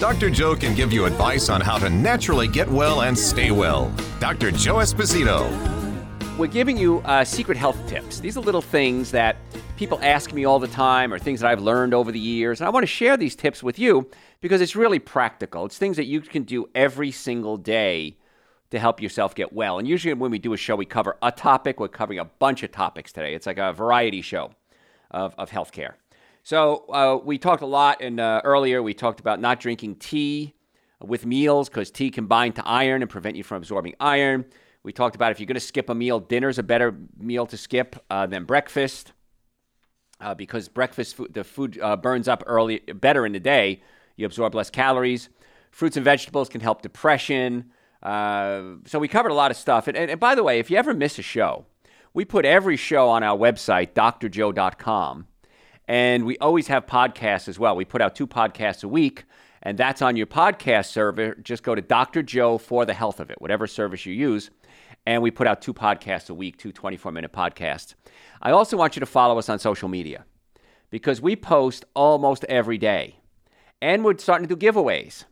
Dr. Joe can give you advice on how to naturally get well and stay well. Dr. Joe Esposito. We're giving you uh, secret health tips. These are little things that people ask me all the time or things that I've learned over the years. And I want to share these tips with you because it's really practical. It's things that you can do every single day to help yourself get well. And usually when we do a show, we cover a topic. We're covering a bunch of topics today. It's like a variety show of, of healthcare. So uh, we talked a lot, and uh, earlier we talked about not drinking tea with meals because tea can bind to iron and prevent you from absorbing iron. We talked about if you're going to skip a meal, dinner's a better meal to skip uh, than breakfast uh, because breakfast food, the food uh, burns up early better in the day. You absorb less calories. Fruits and vegetables can help depression. Uh, so we covered a lot of stuff. And, and, and by the way, if you ever miss a show, we put every show on our website, drjoe.com. And we always have podcasts as well. We put out two podcasts a week, and that's on your podcast server. Just go to Dr. Joe for the health of it, whatever service you use. And we put out two podcasts a week, two 24 minute podcasts. I also want you to follow us on social media because we post almost every day. And we're starting to do giveaways.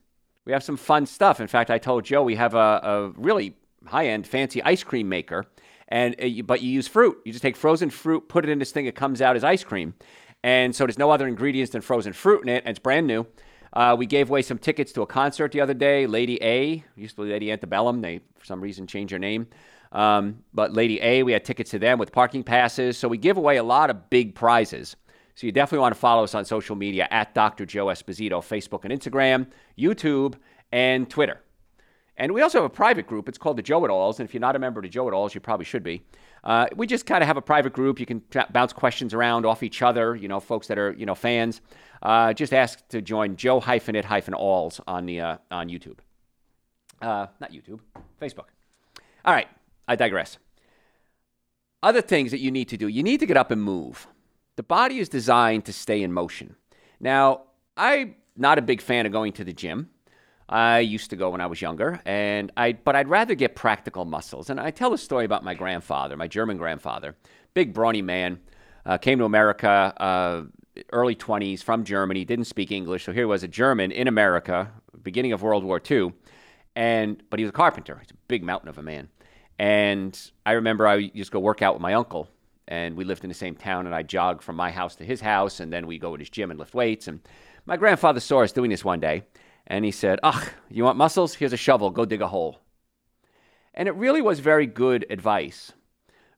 We have some fun stuff. In fact, I told Joe we have a, a really high end, fancy ice cream maker. And uh, but you use fruit. You just take frozen fruit, put it in this thing. It comes out as ice cream. And so there's no other ingredients than frozen fruit in it, and it's brand new. Uh, we gave away some tickets to a concert the other day. Lady A, used to be Lady Antebellum. They, for some reason, changed their name. Um, but Lady A, we had tickets to them with parking passes. So we give away a lot of big prizes. So you definitely want to follow us on social media at Dr. Joe Esposito, Facebook and Instagram, YouTube, and Twitter. And we also have a private group. It's called the Joe It Alls. And if you're not a member of the Joe It Alls, you probably should be. Uh, we just kind of have a private group. You can bounce questions around off each other. You know, folks that are you know fans. Uh, just ask to join Joe hyphen it hyphen alls on the uh, on YouTube. Uh, not YouTube, Facebook. All right, I digress. Other things that you need to do. You need to get up and move. The body is designed to stay in motion. Now, I'm not a big fan of going to the gym. I used to go when I was younger, and I but I'd rather get practical muscles. And I tell a story about my grandfather, my German grandfather, big brawny man, uh, came to America uh, early 20s from Germany, didn't speak English, so here was a German in America, beginning of World War II, and but he was a carpenter. He's a big mountain of a man. And I remember I used to go work out with my uncle, and we lived in the same town, and I jogged from my house to his house, and then we go to his gym and lift weights. And my grandfather saw us doing this one day and he said, Ugh, you want muscles? Here's a shovel, go dig a hole. And it really was very good advice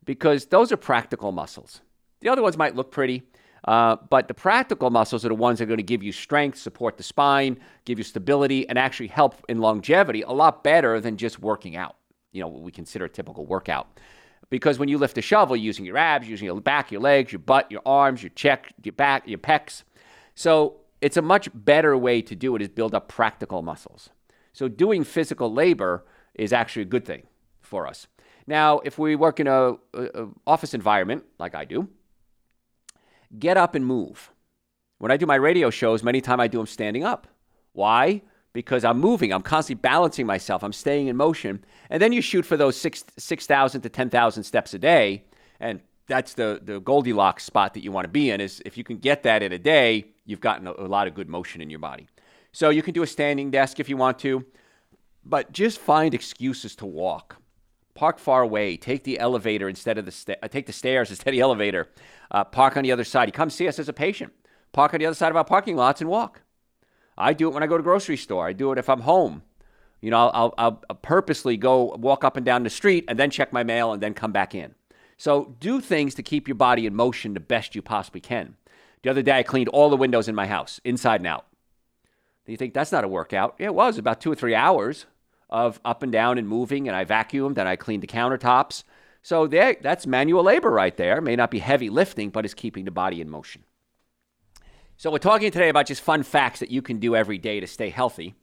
because those are practical muscles. The other ones might look pretty, uh, but the practical muscles are the ones that are going to give you strength, support the spine, give you stability, and actually help in longevity a lot better than just working out. You know, what we consider a typical workout. Because when you lift a shovel, you're using your abs, using your back, your legs, your butt, your arms, your check, your back, your pecs. So it's a much better way to do it is build up practical muscles. So doing physical labor is actually a good thing for us. Now, if we work in a, a, office environment like I do, get up and move. When I do my radio shows, many times I do them standing up. Why? Because I'm moving. I'm constantly balancing myself. I'm staying in motion. And then you shoot for those 6,000 6, to 10,000 steps a day. And that's the, the Goldilocks spot that you want to be in is if you can get that in a day, you've gotten a, a lot of good motion in your body. So you can do a standing desk if you want to, but just find excuses to walk. Park far away. Take the elevator instead of the sta- uh, take the stairs instead of the elevator. Uh, park on the other side. You come see us as a patient. Park on the other side of our parking lots and walk. I do it when I go to grocery store. I do it if I'm home. You know, I'll, I'll, I'll purposely go walk up and down the street and then check my mail and then come back in. So do things to keep your body in motion the best you possibly can. The other day, I cleaned all the windows in my house, inside and out. Do you think that's not a workout? Yeah, it was about two or three hours of up and down and moving, and I vacuumed and I cleaned the countertops. So there, that's manual labor right there. May not be heavy lifting, but it's keeping the body in motion. So we're talking today about just fun facts that you can do every day to stay healthy.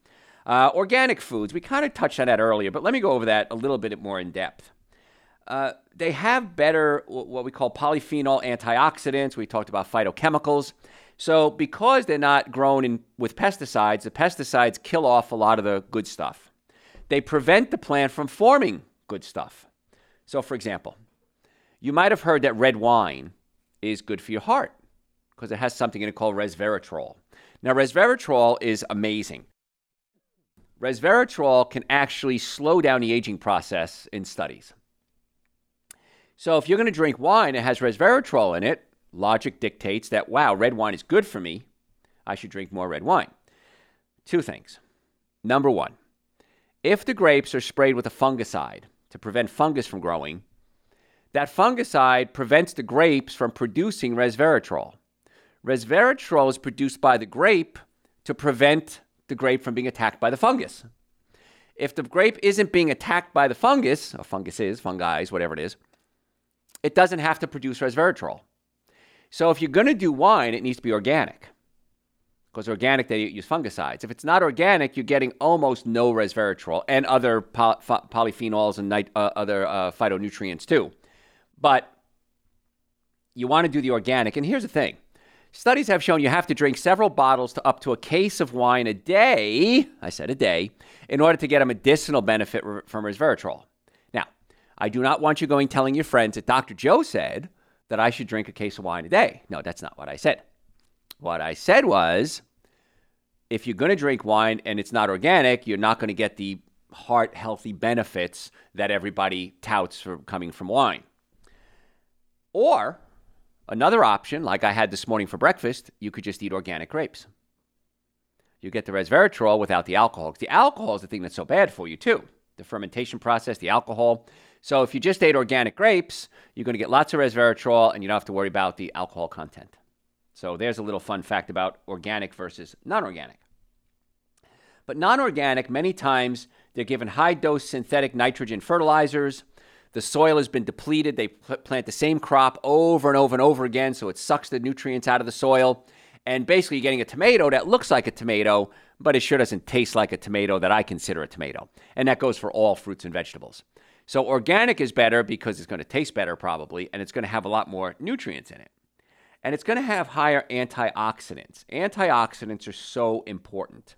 Uh, organic foods, we kind of touched on that earlier, but let me go over that a little bit more in depth. Uh, they have better, what we call polyphenol antioxidants. We talked about phytochemicals. So, because they're not grown in, with pesticides, the pesticides kill off a lot of the good stuff. They prevent the plant from forming good stuff. So, for example, you might have heard that red wine is good for your heart because it has something in it called resveratrol. Now, resveratrol is amazing. Resveratrol can actually slow down the aging process in studies. So, if you're going to drink wine that has resveratrol in it, logic dictates that, wow, red wine is good for me. I should drink more red wine. Two things. Number one, if the grapes are sprayed with a fungicide to prevent fungus from growing, that fungicide prevents the grapes from producing resveratrol. Resveratrol is produced by the grape to prevent the grape from being attacked by the fungus. If the grape isn't being attacked by the fungus, or fungus is, fungi is, whatever it is, it doesn't have to produce resveratrol. So if you're going to do wine, it needs to be organic. Because organic, they use fungicides. If it's not organic, you're getting almost no resveratrol and other polyphenols and nit- uh, other uh, phytonutrients too. But you want to do the organic. And here's the thing studies have shown you have to drink several bottles to up to a case of wine a day. I said a day, in order to get a medicinal benefit from resveratrol. I do not want you going telling your friends that Dr. Joe said that I should drink a case of wine a day. No, that's not what I said. What I said was if you're going to drink wine and it's not organic, you're not going to get the heart healthy benefits that everybody touts for coming from wine. Or another option, like I had this morning for breakfast, you could just eat organic grapes. You get the resveratrol without the alcohol. The alcohol is the thing that's so bad for you, too. The fermentation process, the alcohol. So if you just ate organic grapes, you're going to get lots of resveratrol and you don't have to worry about the alcohol content. So there's a little fun fact about organic versus non organic. But non organic, many times they're given high dose synthetic nitrogen fertilizers. The soil has been depleted. They plant the same crop over and over and over again, so it sucks the nutrients out of the soil. And basically, you're getting a tomato that looks like a tomato, but it sure doesn't taste like a tomato that I consider a tomato. And that goes for all fruits and vegetables. So organic is better because it's going to taste better probably, and it's going to have a lot more nutrients in it. And it's going to have higher antioxidants. Antioxidants are so important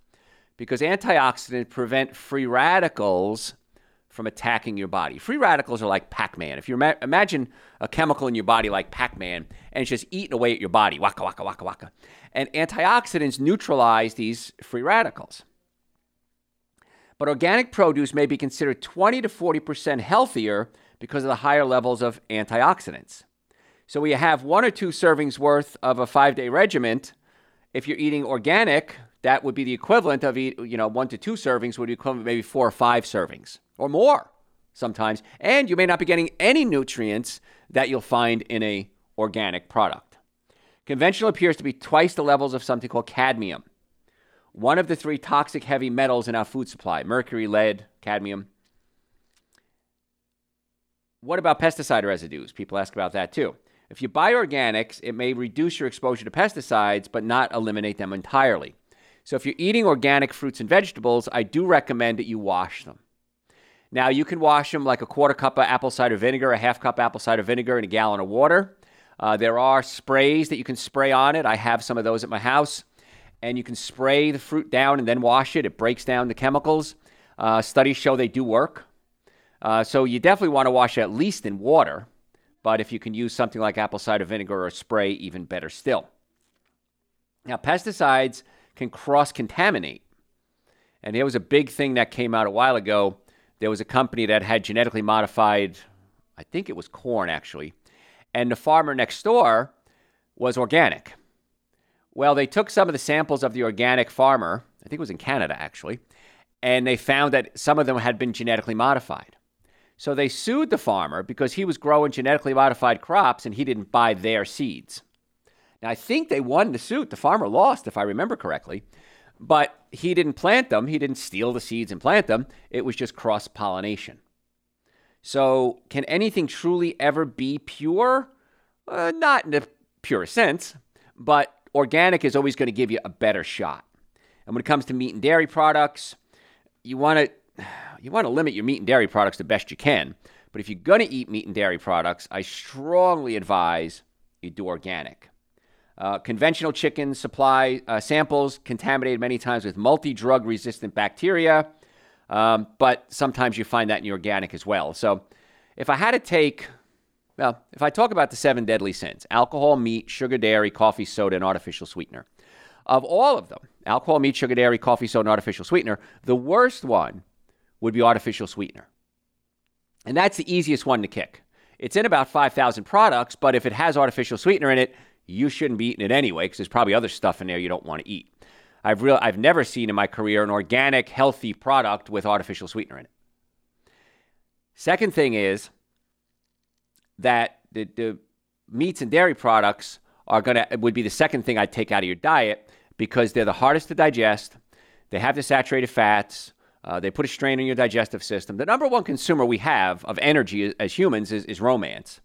because antioxidants prevent free radicals from attacking your body. Free radicals are like Pac-Man. If you ima- imagine a chemical in your body like Pac-Man and it's just eating away at your body, waka waka waka waka. And antioxidants neutralize these free radicals. But organic produce may be considered 20 to 40% healthier because of the higher levels of antioxidants. So we have one or two servings worth of a five day regiment. If you're eating organic, that would be the equivalent of eat, you know, one to two servings would be equivalent maybe four or five servings or more sometimes. And you may not be getting any nutrients that you'll find in a organic product. Conventional appears to be twice the levels of something called cadmium one of the three toxic heavy metals in our food supply mercury, lead, cadmium. What about pesticide residues? People ask about that too. If you buy organics, it may reduce your exposure to pesticides, but not eliminate them entirely. So if you're eating organic fruits and vegetables, I do recommend that you wash them. Now, you can wash them like a quarter cup of apple cider vinegar, a half cup apple cider vinegar, and a gallon of water. Uh, there are sprays that you can spray on it. I have some of those at my house and you can spray the fruit down and then wash it. It breaks down the chemicals. Uh, studies show they do work. Uh, so you definitely want to wash at least in water. But if you can use something like apple cider vinegar or spray, even better still. Now, pesticides can cross contaminate. And there was a big thing that came out a while ago. There was a company that had genetically modified, I think it was corn actually, and the farmer next door was organic. Well, they took some of the samples of the organic farmer, I think it was in Canada actually, and they found that some of them had been genetically modified. So they sued the farmer because he was growing genetically modified crops and he didn't buy their seeds. Now, I think they won the suit. The farmer lost, if I remember correctly, but he didn't plant them. He didn't steal the seeds and plant them. It was just cross pollination. So, can anything truly ever be pure? Uh, not in the pure sense, but organic is always going to give you a better shot. And when it comes to meat and dairy products, you want to you want to limit your meat and dairy products the best you can. But if you're going to eat meat and dairy products, I strongly advise you do organic. Uh, conventional chicken supply uh, samples contaminated many times with multi drug resistant bacteria, um, but sometimes you find that in organic as well. So if I had to take, well, if I talk about the seven deadly sins alcohol, meat, sugar, dairy, coffee, soda, and artificial sweetener, of all of them, alcohol, meat, sugar, dairy, coffee, soda, and artificial sweetener, the worst one would be artificial sweetener. And that's the easiest one to kick. It's in about 5,000 products, but if it has artificial sweetener in it, you shouldn't be eating it anyway because there's probably other stuff in there you don't want to eat. I've real I've never seen in my career an organic, healthy product with artificial sweetener in it. Second thing is that the, the meats and dairy products are gonna would be the second thing I'd take out of your diet because they're the hardest to digest. They have the saturated fats. Uh, they put a strain on your digestive system. The number one consumer we have of energy as humans is, is romance.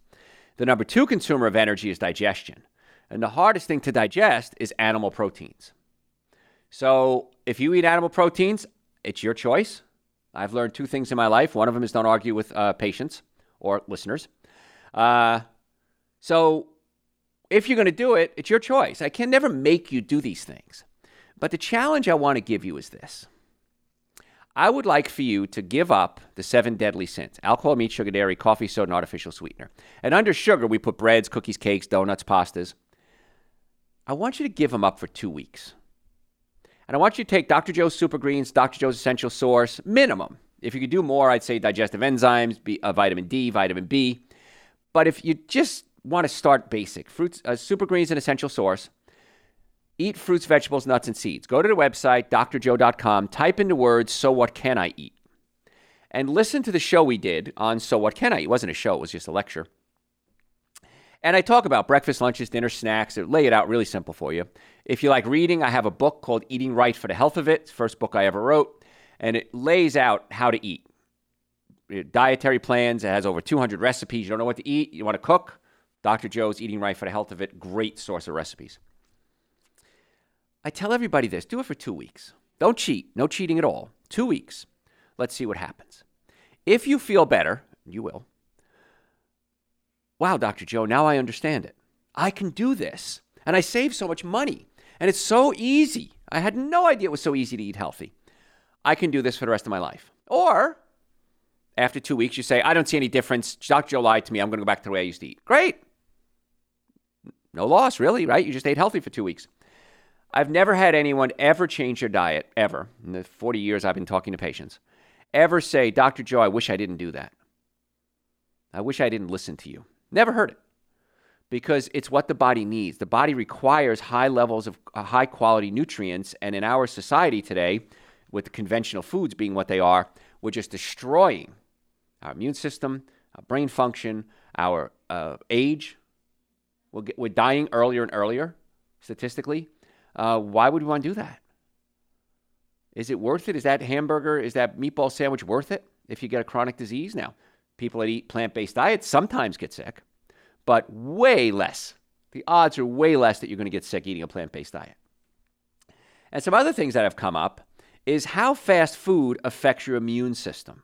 The number two consumer of energy is digestion. And the hardest thing to digest is animal proteins. So if you eat animal proteins, it's your choice. I've learned two things in my life. One of them is don't argue with uh, patients or listeners. Uh, so if you're going to do it, it's your choice. I can never make you do these things. But the challenge I want to give you is this I would like for you to give up the seven deadly sins alcohol, meat, sugar, dairy, coffee, soda, and artificial sweetener. And under sugar, we put breads, cookies, cakes, donuts, pastas. I want you to give them up for two weeks. And I want you to take Dr. Joe's Super Greens, Dr. Joe's Essential Source, minimum. If you could do more, I'd say digestive enzymes, B, uh, vitamin D, vitamin B. But if you just want to start basic, fruits, uh, Super Greens, an Essential Source, eat fruits, vegetables, nuts, and seeds. Go to the website, drjoe.com, type in the words, so what can I eat? And listen to the show we did on So What Can I Eat? It wasn't a show, it was just a lecture. And I talk about breakfast, lunches, dinner, snacks. I lay it out really simple for you. If you like reading, I have a book called Eating Right for the Health of It. It's the first book I ever wrote. And it lays out how to eat. Uh, dietary plans. It has over 200 recipes. You don't know what to eat. You want to cook. Dr. Joe's Eating Right for the Health of It. Great source of recipes. I tell everybody this do it for two weeks. Don't cheat. No cheating at all. Two weeks. Let's see what happens. If you feel better, you will, wow, Dr. Joe, now I understand it. I can do this. And I save so much money. And it's so easy. I had no idea it was so easy to eat healthy. I can do this for the rest of my life. Or after two weeks, you say, I don't see any difference. Dr. Joe lied to me. I'm going to go back to the way I used to eat. Great. No loss, really, right? You just ate healthy for two weeks. I've never had anyone ever change their diet, ever, in the 40 years I've been talking to patients, ever say, Dr. Joe, I wish I didn't do that. I wish I didn't listen to you. Never heard it because it's what the body needs. The body requires high levels of uh, high quality nutrients. And in our society today, with the conventional foods being what they are, we're just destroying our immune system, our brain function, our uh, age. we we are dying earlier and earlier, statistically. Uh, why would we want to do that? Is it worth it? Is that hamburger, is that meatball sandwich worth it if you get a chronic disease? Now, People that eat plant based diets sometimes get sick, but way less. The odds are way less that you're going to get sick eating a plant based diet. And some other things that have come up is how fast food affects your immune system.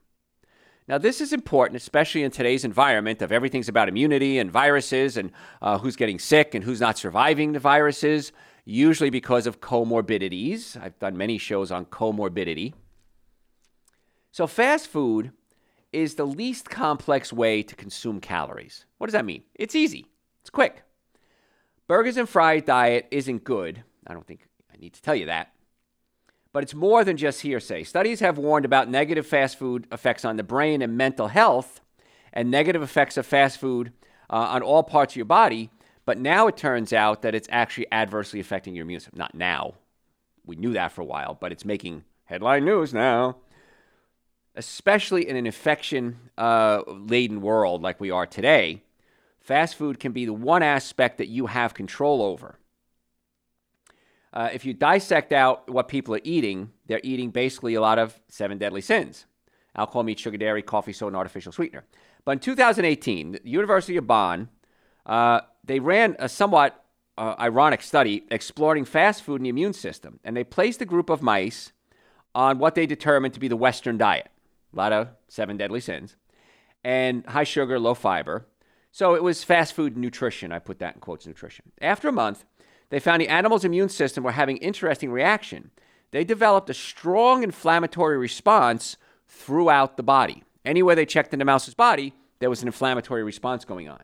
Now, this is important, especially in today's environment of everything's about immunity and viruses and uh, who's getting sick and who's not surviving the viruses, usually because of comorbidities. I've done many shows on comorbidity. So, fast food is the least complex way to consume calories. What does that mean? It's easy, it's quick. Burgers and fries diet isn't good. I don't think I need to tell you that. But it's more than just hearsay. Studies have warned about negative fast food effects on the brain and mental health, and negative effects of fast food uh, on all parts of your body. But now it turns out that it's actually adversely affecting your immune system. Not now. We knew that for a while, but it's making headline news now especially in an infection uh, laden world like we are today, fast food can be the one aspect that you have control over. Uh, if you dissect out what people are eating, they're eating basically a lot of seven deadly sins alcohol, meat, sugar, dairy, coffee, soda, and artificial sweetener. But in 2018, the University of Bonn, uh, they ran a somewhat uh, ironic study exploring fast food and the immune system. And they placed a group of mice on what they determined to be the Western diet. A lot of seven deadly sins. And high sugar, low fiber. So it was fast food nutrition. I put that in quotes nutrition. After a month, they found the animal's immune system were having interesting reaction. They developed a strong inflammatory response throughout the body. Anywhere they checked in the mouse's body, there was an inflammatory response going on.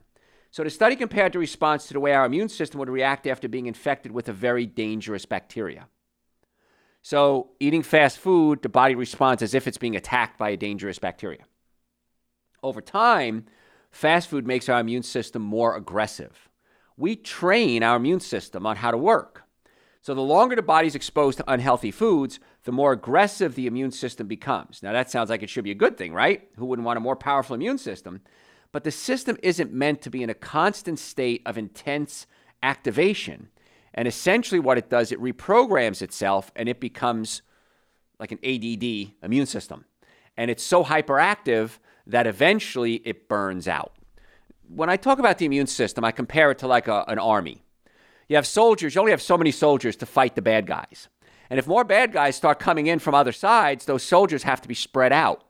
So the study compared the response to the way our immune system would react after being infected with a very dangerous bacteria. So, eating fast food, the body responds as if it's being attacked by a dangerous bacteria. Over time, fast food makes our immune system more aggressive. We train our immune system on how to work. So, the longer the body's exposed to unhealthy foods, the more aggressive the immune system becomes. Now, that sounds like it should be a good thing, right? Who wouldn't want a more powerful immune system? But the system isn't meant to be in a constant state of intense activation. And essentially, what it does, it reprograms itself and it becomes like an ADD immune system. And it's so hyperactive that eventually it burns out. When I talk about the immune system, I compare it to like a, an army. You have soldiers, you only have so many soldiers to fight the bad guys. And if more bad guys start coming in from other sides, those soldiers have to be spread out.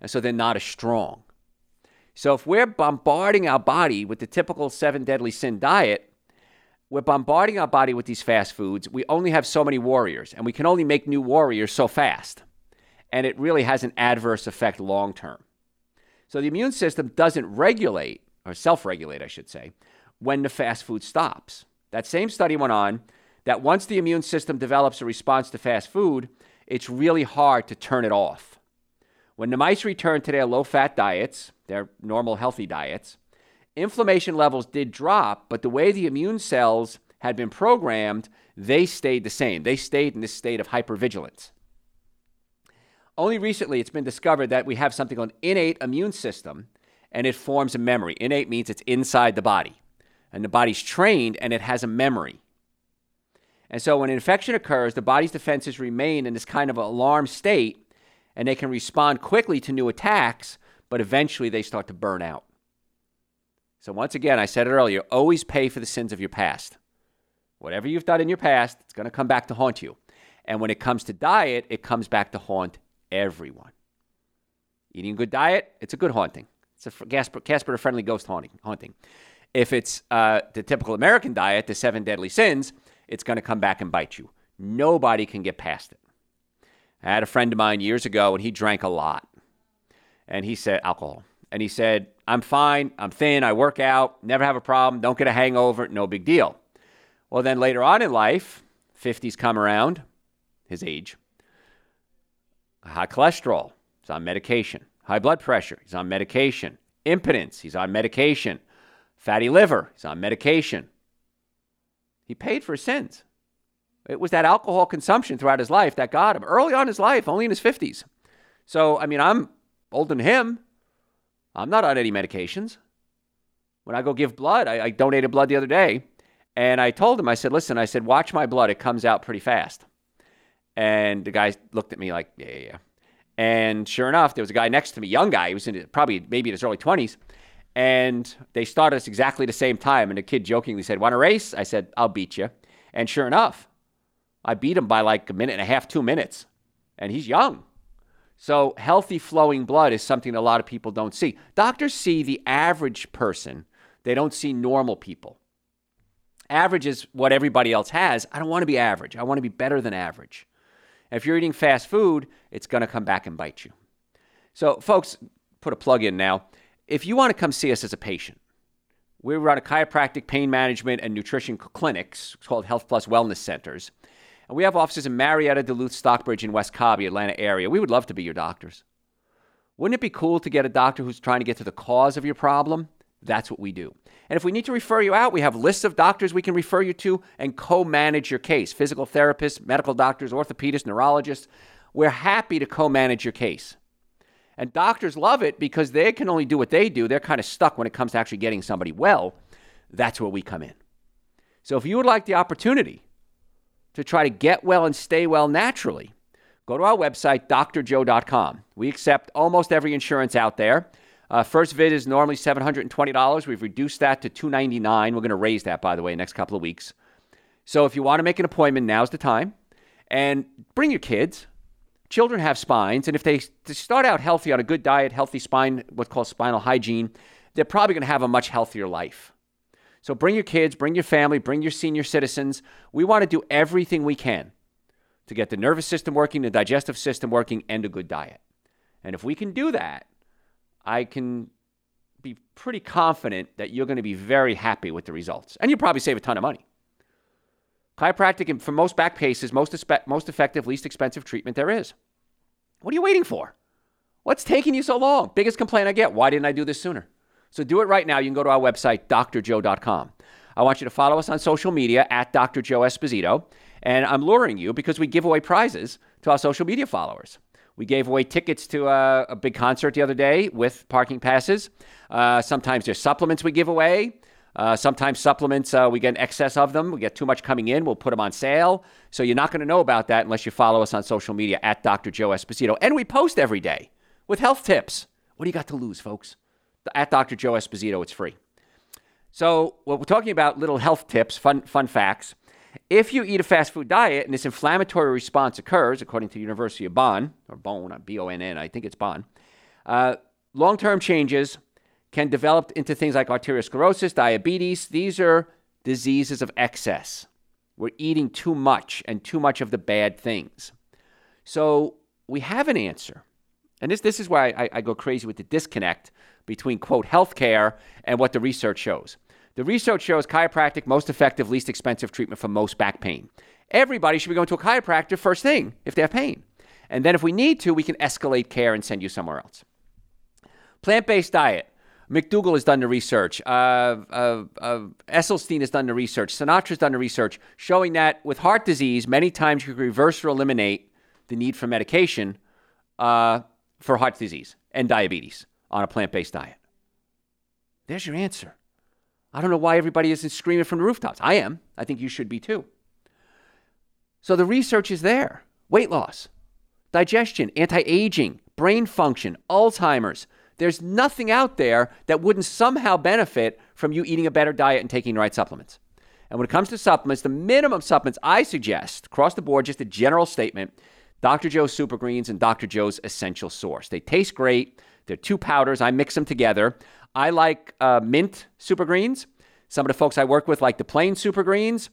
And so they're not as strong. So if we're bombarding our body with the typical seven deadly sin diet, we're bombarding our body with these fast foods. We only have so many warriors, and we can only make new warriors so fast. And it really has an adverse effect long term. So the immune system doesn't regulate, or self regulate, I should say, when the fast food stops. That same study went on that once the immune system develops a response to fast food, it's really hard to turn it off. When the mice returned to their low fat diets, their normal healthy diets, inflammation levels did drop, but the way the immune cells had been programmed, they stayed the same. They stayed in this state of hypervigilance. Only recently it's been discovered that we have something called innate immune system and it forms a memory. Innate means it's inside the body. And the body's trained and it has a memory. And so when an infection occurs, the body's defenses remain in this kind of alarm state and they can respond quickly to new attacks, but eventually they start to burn out. So, once again, I said it earlier always pay for the sins of your past. Whatever you've done in your past, it's going to come back to haunt you. And when it comes to diet, it comes back to haunt everyone. Eating a good diet, it's a good haunting. It's a Casper, Casper the friendly ghost haunting. haunting. If it's uh, the typical American diet, the seven deadly sins, it's going to come back and bite you. Nobody can get past it. I had a friend of mine years ago, and he drank a lot. And he said, alcohol. And he said, I'm fine. I'm thin. I work out. Never have a problem. Don't get a hangover. No big deal. Well, then later on in life, 50s come around, his age. High cholesterol. He's on medication. High blood pressure. He's on medication. Impotence. He's on medication. Fatty liver. He's on medication. He paid for his sins. It was that alcohol consumption throughout his life that got him early on his life, only in his 50s. So, I mean, I'm older than him. I'm not on any medications. When I go give blood, I, I donated blood the other day, and I told him, I said, listen, I said, watch my blood. It comes out pretty fast. And the guy looked at me like, yeah, yeah, yeah. And sure enough, there was a guy next to me, young guy. He was in probably maybe in his early 20s. And they started us exactly the same time. And the kid jokingly said, Want to race? I said, I'll beat you. And sure enough, I beat him by like a minute and a half, two minutes. And he's young. So, healthy flowing blood is something a lot of people don't see. Doctors see the average person, they don't see normal people. Average is what everybody else has. I don't want to be average. I want to be better than average. If you're eating fast food, it's going to come back and bite you. So, folks, put a plug in now. If you want to come see us as a patient, we run a chiropractic, pain management, and nutrition clinics called Health Plus Wellness Centers. And we have offices in Marietta, Duluth, Stockbridge, and West Cobby, Atlanta area. We would love to be your doctors. Wouldn't it be cool to get a doctor who's trying to get to the cause of your problem? That's what we do. And if we need to refer you out, we have lists of doctors we can refer you to and co manage your case physical therapists, medical doctors, orthopedists, neurologists. We're happy to co manage your case. And doctors love it because they can only do what they do. They're kind of stuck when it comes to actually getting somebody well. That's where we come in. So if you would like the opportunity to try to get well and stay well naturally, go to our website, drjoe.com. We accept almost every insurance out there. Uh, first vid is normally $720. We've reduced that to 299. We're going to raise that, by the way, next couple of weeks. So if you want to make an appointment, now's the time. And bring your kids. children have spines, and if they, start out healthy on a good diet, healthy spine, what's called spinal hygiene, they're probably going to have a much healthier life. So bring your kids, bring your family, bring your senior citizens. We want to do everything we can to get the nervous system working, the digestive system working, and a good diet. And if we can do that, I can be pretty confident that you're going to be very happy with the results. And you'll probably save a ton of money. Chiropractic, for most back paces, most, most effective, least expensive treatment there is. What are you waiting for? What's taking you so long? Biggest complaint I get why didn't I do this sooner? So do it right now. You can go to our website, drjoe.com. I want you to follow us on social media at Dr. Joe Esposito. And I'm luring you because we give away prizes to our social media followers. We gave away tickets to a, a big concert the other day with parking passes. Uh, sometimes there's supplements we give away. Uh, sometimes supplements, uh, we get an excess of them. We get too much coming in. We'll put them on sale. So you're not going to know about that unless you follow us on social media at Dr. Joe Esposito. And we post every day with health tips. What do you got to lose, folks? At Dr. Joe Esposito, it's free. So, well, we're talking about little health tips, fun, fun facts. If you eat a fast food diet and this inflammatory response occurs, according to the University of Bonn, or Bonn, B O N N, I think it's Bonn, uh, long term changes can develop into things like arteriosclerosis, diabetes. These are diseases of excess. We're eating too much and too much of the bad things. So we have an answer. And this, this is why I, I go crazy with the disconnect between, quote, healthcare and what the research shows. The research shows chiropractic most effective, least expensive treatment for most back pain. Everybody should be going to a chiropractor first thing if they have pain. And then if we need to, we can escalate care and send you somewhere else. Plant based diet. McDougall has done the research. Uh, uh, uh, Esselstyn has done the research. Sinatra's done the research showing that with heart disease, many times you can reverse or eliminate the need for medication uh, for heart disease and diabetes on a plant based diet. There's your answer. I don't know why everybody isn't screaming from the rooftops. I am. I think you should be too. So the research is there weight loss, digestion, anti aging, brain function, Alzheimer's. There's nothing out there that wouldn't somehow benefit from you eating a better diet and taking the right supplements. And when it comes to supplements, the minimum supplements I suggest, across the board, just a general statement Dr. Joe's Super Greens and Dr. Joe's Essential Source. They taste great. They're two powders. I mix them together. I like uh, mint super greens. Some of the folks I work with like the plain super greens.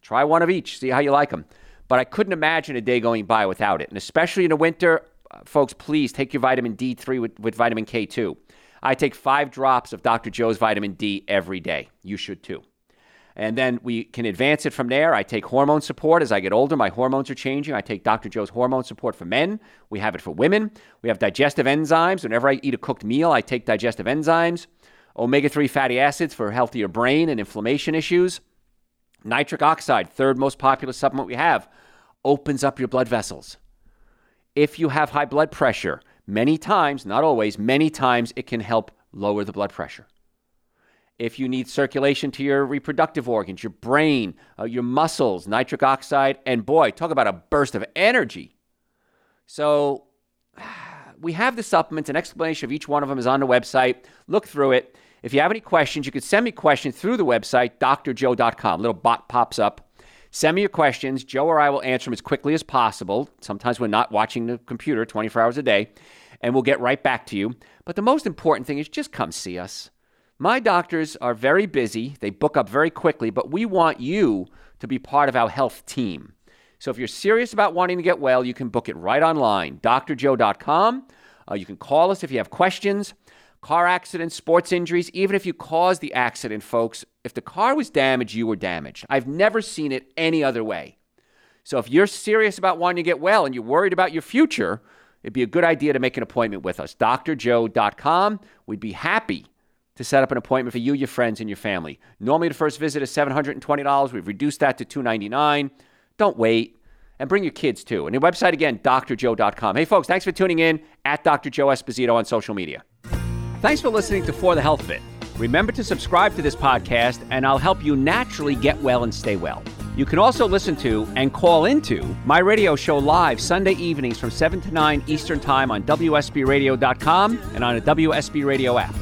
Try one of each, see how you like them. But I couldn't imagine a day going by without it. And especially in the winter, uh, folks, please take your vitamin D3 with, with vitamin K2. I take five drops of Dr. Joe's vitamin D every day. You should too. And then we can advance it from there. I take hormone support as I get older. My hormones are changing. I take Dr. Joe's hormone support for men. We have it for women. We have digestive enzymes. Whenever I eat a cooked meal, I take digestive enzymes. Omega 3 fatty acids for healthier brain and inflammation issues. Nitric oxide, third most popular supplement we have, opens up your blood vessels. If you have high blood pressure, many times, not always, many times it can help lower the blood pressure if you need circulation to your reproductive organs, your brain, uh, your muscles, nitric oxide, and boy, talk about a burst of energy. So, we have the supplements. An explanation of each one of them is on the website. Look through it. If you have any questions, you can send me questions through the website, drjoe.com. A little bot pops up. Send me your questions. Joe or I will answer them as quickly as possible. Sometimes we're not watching the computer 24 hours a day, and we'll get right back to you. But the most important thing is just come see us. My doctors are very busy, they book up very quickly, but we want you to be part of our health team. So if you're serious about wanting to get well, you can book it right online, drjoe.com. Uh, you can call us if you have questions. Car accidents, sports injuries, even if you caused the accident, folks, if the car was damaged, you were damaged. I've never seen it any other way. So if you're serious about wanting to get well and you're worried about your future, it'd be a good idea to make an appointment with us. drjoe.com. We'd be happy to set up an appointment for you, your friends, and your family. Normally, the first visit is $720. We've reduced that to 299. Don't wait. And bring your kids too. And the website again, drjoe.com. Hey, folks, thanks for tuning in at Dr. Joe Esposito on social media. Thanks for listening to For the Health Fit. Remember to subscribe to this podcast, and I'll help you naturally get well and stay well. You can also listen to and call into my radio show live Sunday evenings from 7 to 9 Eastern Time on WSBRadio.com and on a WSB Radio app.